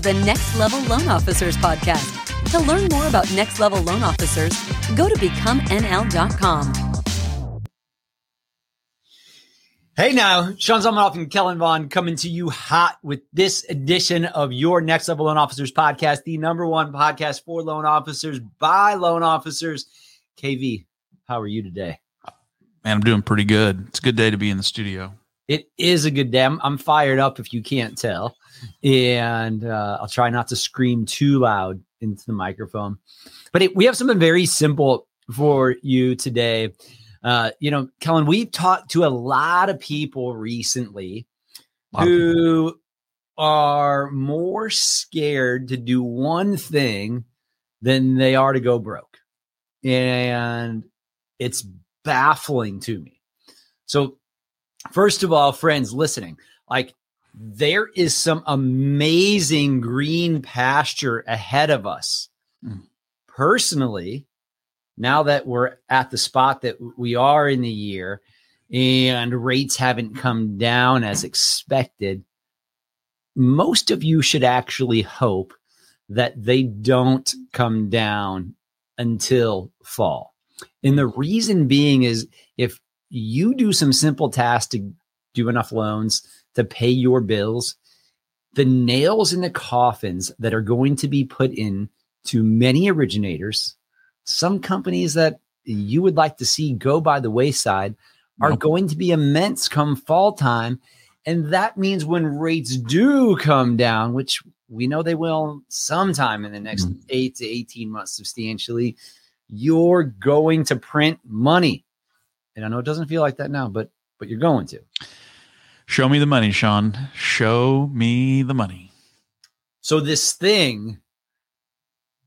is the Next Level Loan Officers Podcast. To learn more about Next Level Loan Officers, go to becomenl.com. Hey now, Sean Zalmanoff and Kellen Vaughan coming to you hot with this edition of your Next Level Loan Officers podcast, the number one podcast for loan officers by loan officers. KV, how are you today? Man, I'm doing pretty good. It's a good day to be in the studio. It is a good day. I'm, I'm fired up if you can't tell. And uh, I'll try not to scream too loud into the microphone. But it, we have something very simple for you today. Uh, you know, Kellen, we've talked to a lot of people recently who people. are more scared to do one thing than they are to go broke. And it's baffling to me. So, first of all, friends listening, like there is some amazing green pasture ahead of us. Mm. Personally, now that we're at the spot that we are in the year and rates haven't come down as expected, most of you should actually hope that they don't come down until fall. And the reason being is if you do some simple tasks to do enough loans to pay your bills, the nails in the coffins that are going to be put in to many originators some companies that you would like to see go by the wayside are nope. going to be immense come fall time. And that means when rates do come down, which we know they will sometime in the next mm. eight to 18 months substantially, you're going to print money. And I know it doesn't feel like that now, but but you're going to. Show me the money, Sean. Show me the money. So this thing,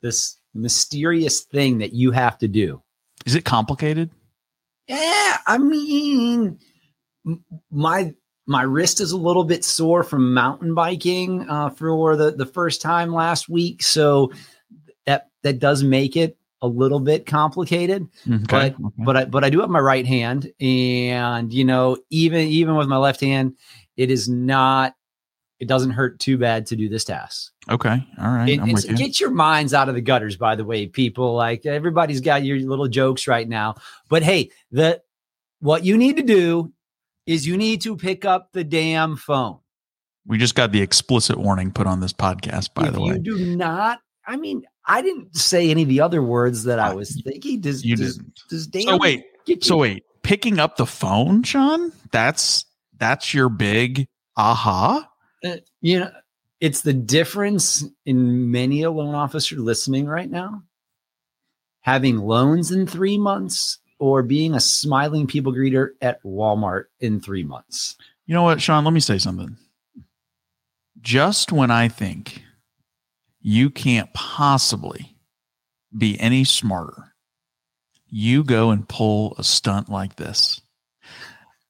this mysterious thing that you have to do. Is it complicated? Yeah, I mean, my my wrist is a little bit sore from mountain biking uh, for the the first time last week, so that that does make it a little bit complicated. Mm-hmm. Okay. But okay. but I but I do have my right hand, and you know even even with my left hand, it is not it doesn't hurt too bad to do this task. Okay. All right. It, you. Get your minds out of the gutters, by the way, people. Like everybody's got your little jokes right now. But hey, the what you need to do is you need to pick up the damn phone. We just got the explicit warning put on this podcast, by if the way. You do not, I mean, I didn't say any of the other words that I was thinking. Does you does, didn't. Does so wait. So wait, picking up the phone, Sean? That's that's your big aha? Uh, you know, it's the difference in many a loan officer listening right now having loans in three months or being a smiling people greeter at Walmart in three months. You know what, Sean? Let me say something. Just when I think you can't possibly be any smarter, you go and pull a stunt like this.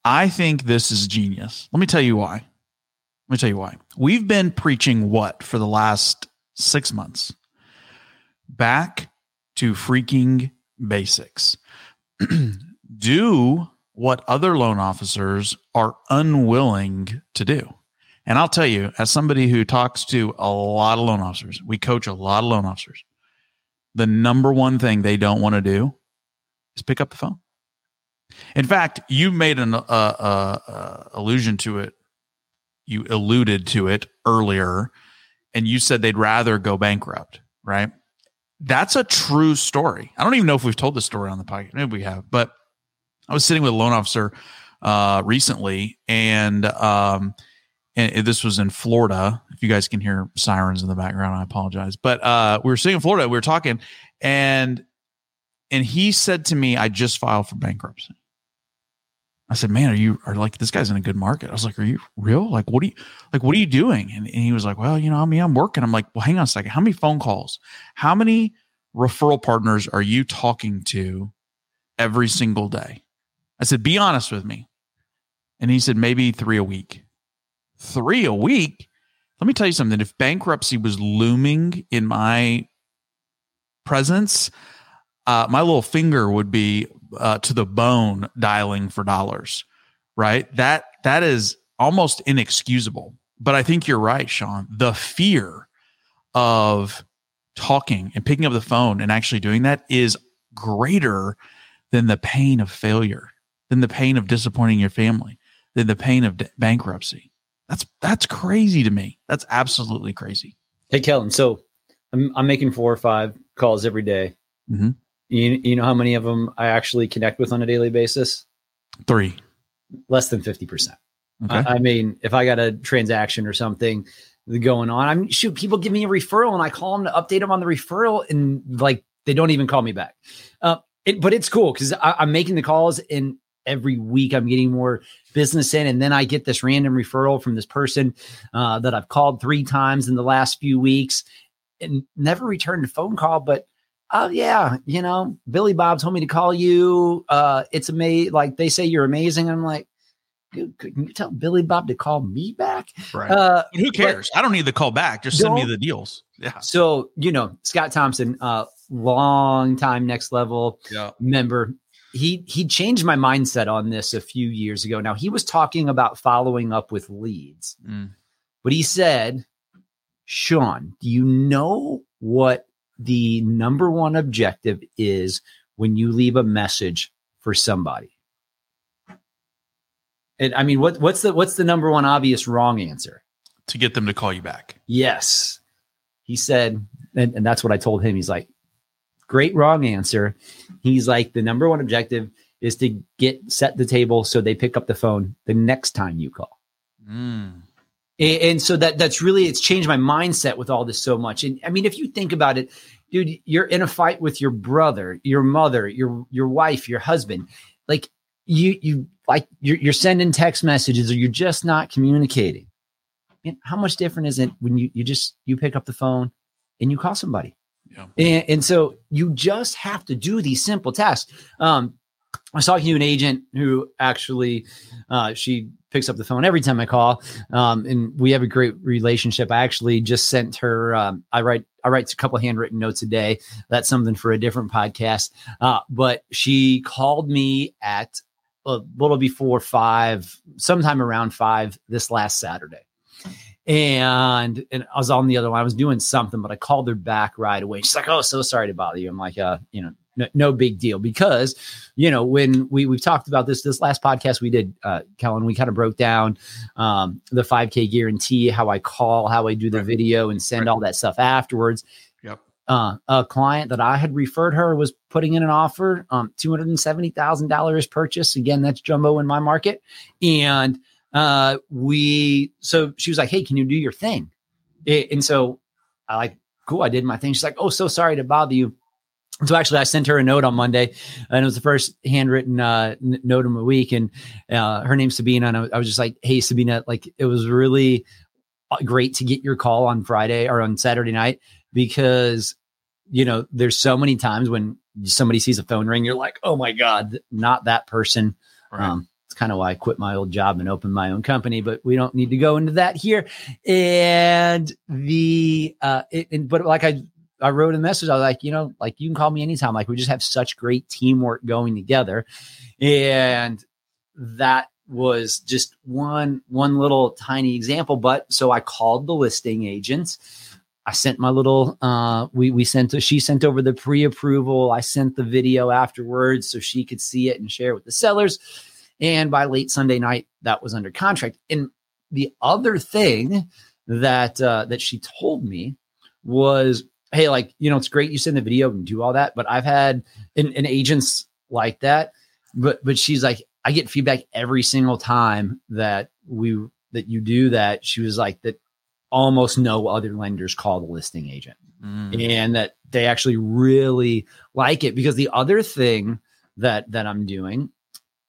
I think this is genius. Let me tell you why. Let me tell you why. We've been preaching what for the last six months? Back to freaking basics. do what other loan officers are unwilling to do. And I'll tell you, as somebody who talks to a lot of loan officers, we coach a lot of loan officers. The number one thing they don't want to do is pick up the phone. In fact, you made an uh, uh, uh, allusion to it you alluded to it earlier and you said they'd rather go bankrupt, right? That's a true story. I don't even know if we've told this story on the podcast. Maybe we have, but I was sitting with a loan officer uh, recently, and um, and this was in Florida. If you guys can hear sirens in the background, I apologize. But uh, we were sitting in Florida. We were talking, and and he said to me, "I just filed for bankruptcy." I said, man, are you are like this guy's in a good market? I was like, are you real? Like, what are you like? What are you doing? And, and, he was like, well, you know, I mean, I'm working. I'm like, well, hang on a second. How many phone calls? How many referral partners are you talking to every single day? I said, be honest with me. And he said, maybe three a week. Three a week. Let me tell you something. If bankruptcy was looming in my presence, uh, my little finger would be uh, to the bone dialing for dollars, right? That that is almost inexcusable. But I think you're right, Sean. The fear of talking and picking up the phone and actually doing that is greater than the pain of failure, than the pain of disappointing your family, than the pain of bankruptcy. That's that's crazy to me. That's absolutely crazy. Hey, Kellen. So I'm, I'm making four or five calls every day. Mhm. You, you know how many of them I actually connect with on a daily basis? Three. Less than 50%. Okay. I, I mean, if I got a transaction or something going on, I'm shoot, people give me a referral and I call them to update them on the referral and like they don't even call me back. Uh, it, but it's cool because I'm making the calls and every week I'm getting more business in. And then I get this random referral from this person uh, that I've called three times in the last few weeks and never returned a phone call. But oh, yeah, you know, Billy Bob told me to call you. Uh, it's amazing. Like they say you're amazing. I'm like, can you tell Billy Bob to call me back? right. Uh, who cares? I don't need the call back. Just send me the deals. Yeah. so, you know, Scott Thompson, uh, long time next level Yeah. member. He he changed my mindset on this a few years ago. Now he was talking about following up with leads, Mm. but he said, "Sean, do you know what the number one objective is when you leave a message for somebody?" And I mean, what what's the what's the number one obvious wrong answer? To get them to call you back. Yes. He said, and, and that's what I told him. He's like, great wrong answer. He's like, the number one objective is to get set the table so they pick up the phone the next time you call. Mm. And, and so that that's really it's changed my mindset with all this so much. And I mean, if you think about it, dude, you're in a fight with your brother, your mother, your your wife, your husband. Like you you like you're you're sending text messages or you're just not communicating. Man, how much different is it when you you just you pick up the phone and you call somebody? And, and so you just have to do these simple tasks. Um, I was talking to an agent who actually uh, she picks up the phone every time I call, um, and we have a great relationship. I actually just sent her. Um, I write I write a couple handwritten notes a day. That's something for a different podcast. Uh, but she called me at a little before five, sometime around five this last Saturday. And and I was on the other line. I was doing something, but I called her back right away. She's like, "Oh, so sorry to bother you." I'm like, "Uh, you know, no, no big deal." Because you know, when we we've talked about this this last podcast we did, uh, Kellen, we kind of broke down um, the 5K guarantee, how I call, how I do the Right. video, and send Right. all that stuff afterwards. Yep. Uh, a client that I had referred her was putting in an offer, um, two hundred and seventy thousand dollars purchase. Again, that's jumbo in my market, and uh, we. So she was like, "Hey, can you do your thing?" A- and so I like, cool. I did my thing. She's like, "Oh, so sorry to bother you." And so actually, I sent her a note on Monday, and it was the first handwritten uh, n- note of the week. And uh, her name's Sabina, and I, I was just like, "Hey, Sabina, like it was really uh, great to get your call on Friday or on Saturday night because you know there's so many times when somebody sees a phone ring, you're like, oh my god, not that person." Right. Um, it's kind of why I quit my old job and opened my own company, but we don't need to go into that here. And the uh, it, and, but like I I wrote a message. I was like, you know, like you can call me anytime. Like we just have such great teamwork going together, and that was just one one little tiny example. But so I called the listing agents. I sent my little uh we we sent she sent over the pre-approval. I sent the video afterwards so she could see it and share it with the sellers. And by late Sunday night, that was under contract. And the other thing that uh that she told me was, hey, like, you know, it's great you send the video and do all that, but I've had an, an agents like that. But but she's like, I get feedback every single time that we that you do that. She was like that almost no other lenders call the listing agent Mm. and that they actually really like it because the other thing that that I'm doing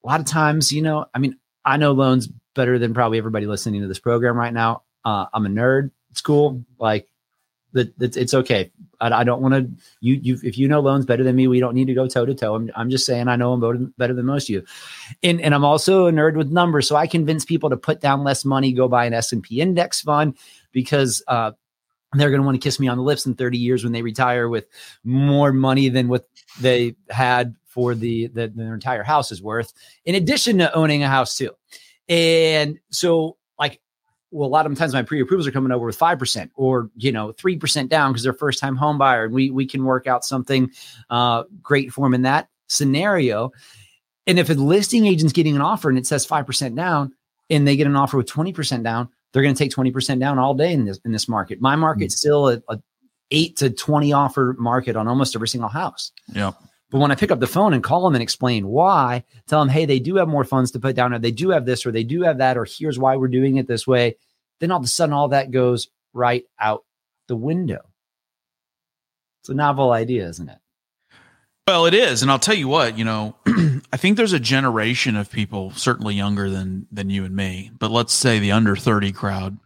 a lot of times you know I mean I know loans better than probably everybody listening to this program right now. Uh, I'm a nerd it's cool like that it's, okay. I, I don't want to you you if you know loans better than me we don't need to go toe to toe I'm, I'm just saying I know them better, better than most of you. And and I'm also a nerd with numbers so I convince people to put down less money go buy an S&P index fund because uh they're going to want to kiss me on the lips in 30 years when they retire with more money than what they had for the, the their entire house is worth in addition to owning a house too and so like well, a lot of times my pre-approvals are coming over with five percent or you know three percent down because they're first time home buyer, and we we can work out something uh, great for them in that scenario. And if a listing agent's getting an offer and it says five percent down, and they get an offer with twenty percent down, they're going to take twenty percent down all day in this in this market. My market's mm-hmm. still a, a eight to twenty offer market on almost every single house. Yeah. But when I pick up the phone and call them and explain why, tell them, hey, they do have more funds to put down, or they do have this, or they do have that, or here's why we're doing it this way, then all of a sudden all that goes right out the window. It's a novel idea, isn't it? Well, it is, and I'll tell you what. You know, I think there's a generation of people, certainly younger than than you and me, but let's say the under thirty crowd,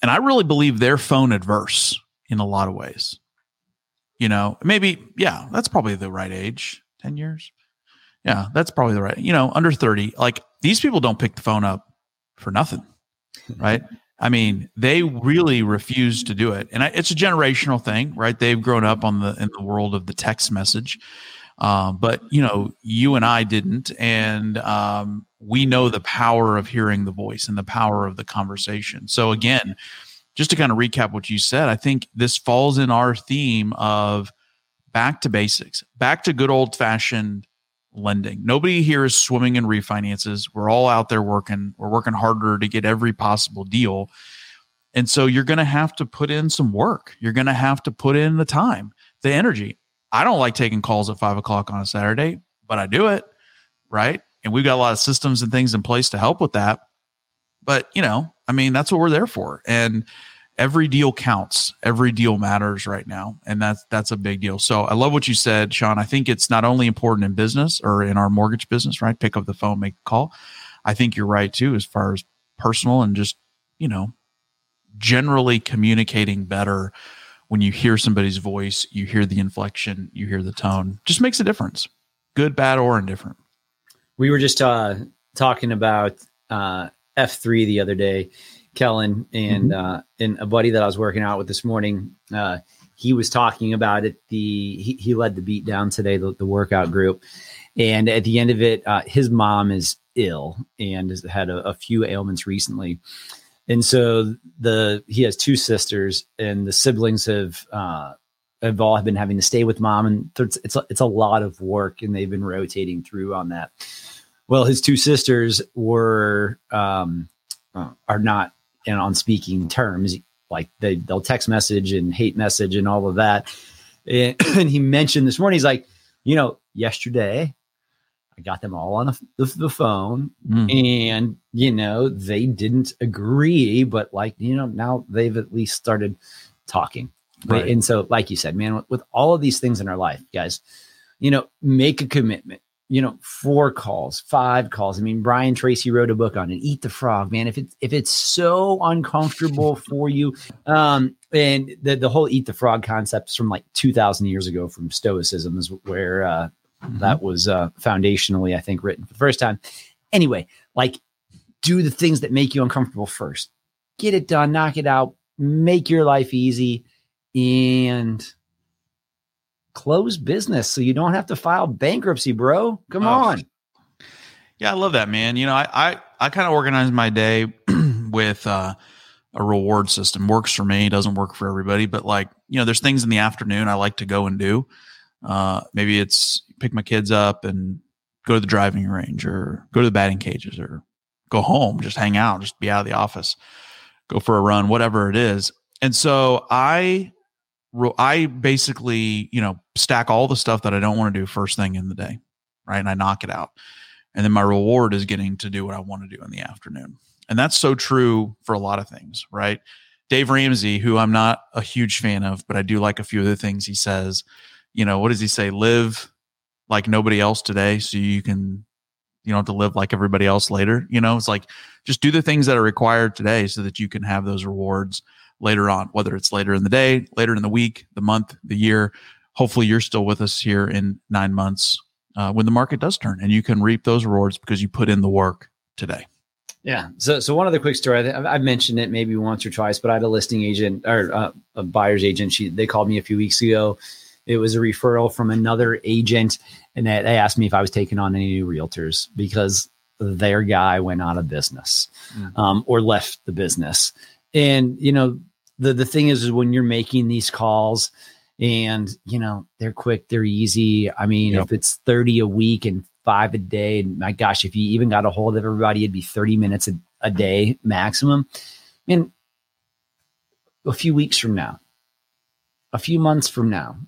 and I really believe they're phone adverse in a lot of ways you know, maybe, yeah, that's probably the right age 10 years. Yeah, that's probably the right, you know, under 30. Like these people don't pick the phone up for nothing, right? I mean, they really refuse to do it, and I, it's a generational thing, right? They've grown up on the in the world of the text message, um, but you know, you and I didn't, and um, we know the power of hearing the voice and the power of the conversation. So again, just to kind of recap what you said, I think this falls in our theme of back to basics, back to good old fashioned lending. Nobody here is swimming in refinances. We're all out there working. We're working harder to get every possible deal. And so you're going to have to put in some work. You're going to have to put in the time, the energy. I don't like taking calls at five o'clock on a Saturday, but I do it. Right. And we've got a lot of systems and things in place to help with that. But, you know, I mean, that's what we're there for. And every deal counts. Every deal matters right now. And that's that's a big deal. So I love what you said, Sean. I think it's not only important in business or in our mortgage business, right? Pick up the phone, make a call. I think you're right too, as far as personal and just, you know, generally communicating better when you hear somebody's voice, you hear the inflection, you hear the tone, just makes a difference. Good, bad, or indifferent. We were just uh, talking about uh, F3 the other day, Kellen, and mm-hmm. uh, and a buddy that I was working out with this morning. Uh, he was talking about it. The he, he led the beat down today, the, the workout group, and at the end of it, uh, his mom is ill and has had a, a few ailments recently, and so the he has two sisters, and the siblings have uh, have all been having to stay with mom, and it's it's a, it's a lot of work, and they've been rotating through on that. Well, his two sisters were um, uh, are not in, on speaking terms. Like they they'll text message and hate message and all of that. And, and he mentioned this morning, he's like, you know, yesterday I got them all on the, the, the phone, mm. and you know they didn't agree, but like you know now they've at least started talking. Right. And so, like you said, man, with, with all of these things in our life, guys, you know, make a commitment you know, four calls, five calls. I mean, Brian Tracy wrote a book on it. Eat the frog, man. If it's if it's so uncomfortable for you, um, and the the whole eat the frog concept is from like two thousand years ago from Stoicism is where uh, mm-hmm. that was uh, foundationally, I think, written for the first time. Anyway, like do the things that make you uncomfortable first. Get it done, knock it out, make your life easy, and close business so you don't have to file bankruptcy, bro. Come oh. on. Yeah, I love that, man. You know, I I, I kind of organize my day with uh, a reward system. Works for me, doesn't work for everybody, but like, you know, there's things in the afternoon I like to go and do. Uh, maybe it's pick my kids up and go to the driving range or go to the batting cages or go home, just hang out, just be out of the office, go for a run, whatever it is. And so I I basically, you know, stack all the stuff that I don't want to do first thing in the day, right? And I knock it out. And then my reward is getting to do what I want to do in the afternoon. And that's so true for a lot of things, right? Dave Ramsey, who I'm not a huge fan of, but I do like a few of the things he says. You know, what does he say? Live like nobody else today so you can you know to live like everybody else later you know it's like just do the things that are required today so that you can have those rewards later on, whether it's later in the day, later in the week, the month, the year. Hopefully, you're still with us here in nine months uh, when the market does turn and you can reap those rewards because you put in the work today. Yeah. So, so one other quick story. I've mentioned it maybe once or twice, but I had a listing agent or uh, a buyer's agent. She they called me a few weeks ago. It was a referral from another agent, and they, they asked me if I was taking on any new realtors because their guy went out of business mm. um, or left the business. And, you know, the, the thing is, is when you're making these calls and, you know, they're quick, they're easy. I mean, yep. if it's 30 a week and five a day, and my gosh, if you even got a hold of everybody, it'd be 30 minutes a, a day maximum. And a few weeks from now, a few months from now,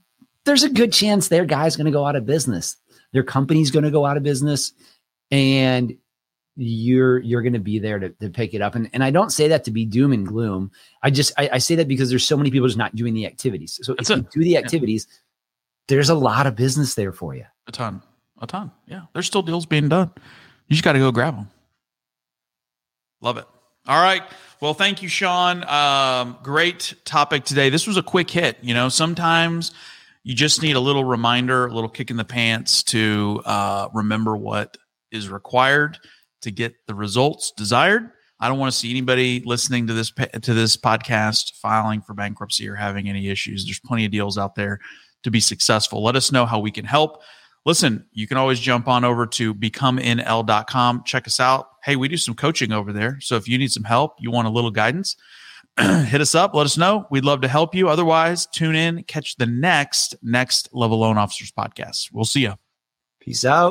there's a good chance their guy's going to go out of business. Their company's going to go out of business and you're you're going to be there to, to pick it up. And, and i don't say that to be doom and gloom. I just I, I say that because there's so many people just not doing the activities. So That's if it. you do the activities yeah. there's a lot of business there for you. A ton. A ton. Yeah. There's still deals being done. You just got to go grab them love it. All right. Well thank you sean. Um, great topic today. This was a quick hit you know? Sometimes you just need a little reminder a little kick in the pants to uh, remember what is required to get the results desired. I don't want to see anybody listening to this to this podcast filing for bankruptcy or having any issues. There's plenty of deals out there to be successful. Let us know how we can help. Listen, you can always jump on over to becomenl.com. Check us out. Hey, we do some coaching over there. So if you need some help, you want a little guidance, hit us up. Let us know. We'd love to help you. Otherwise, tune in, catch the next next level loan officers podcast. We'll see you. Peace out.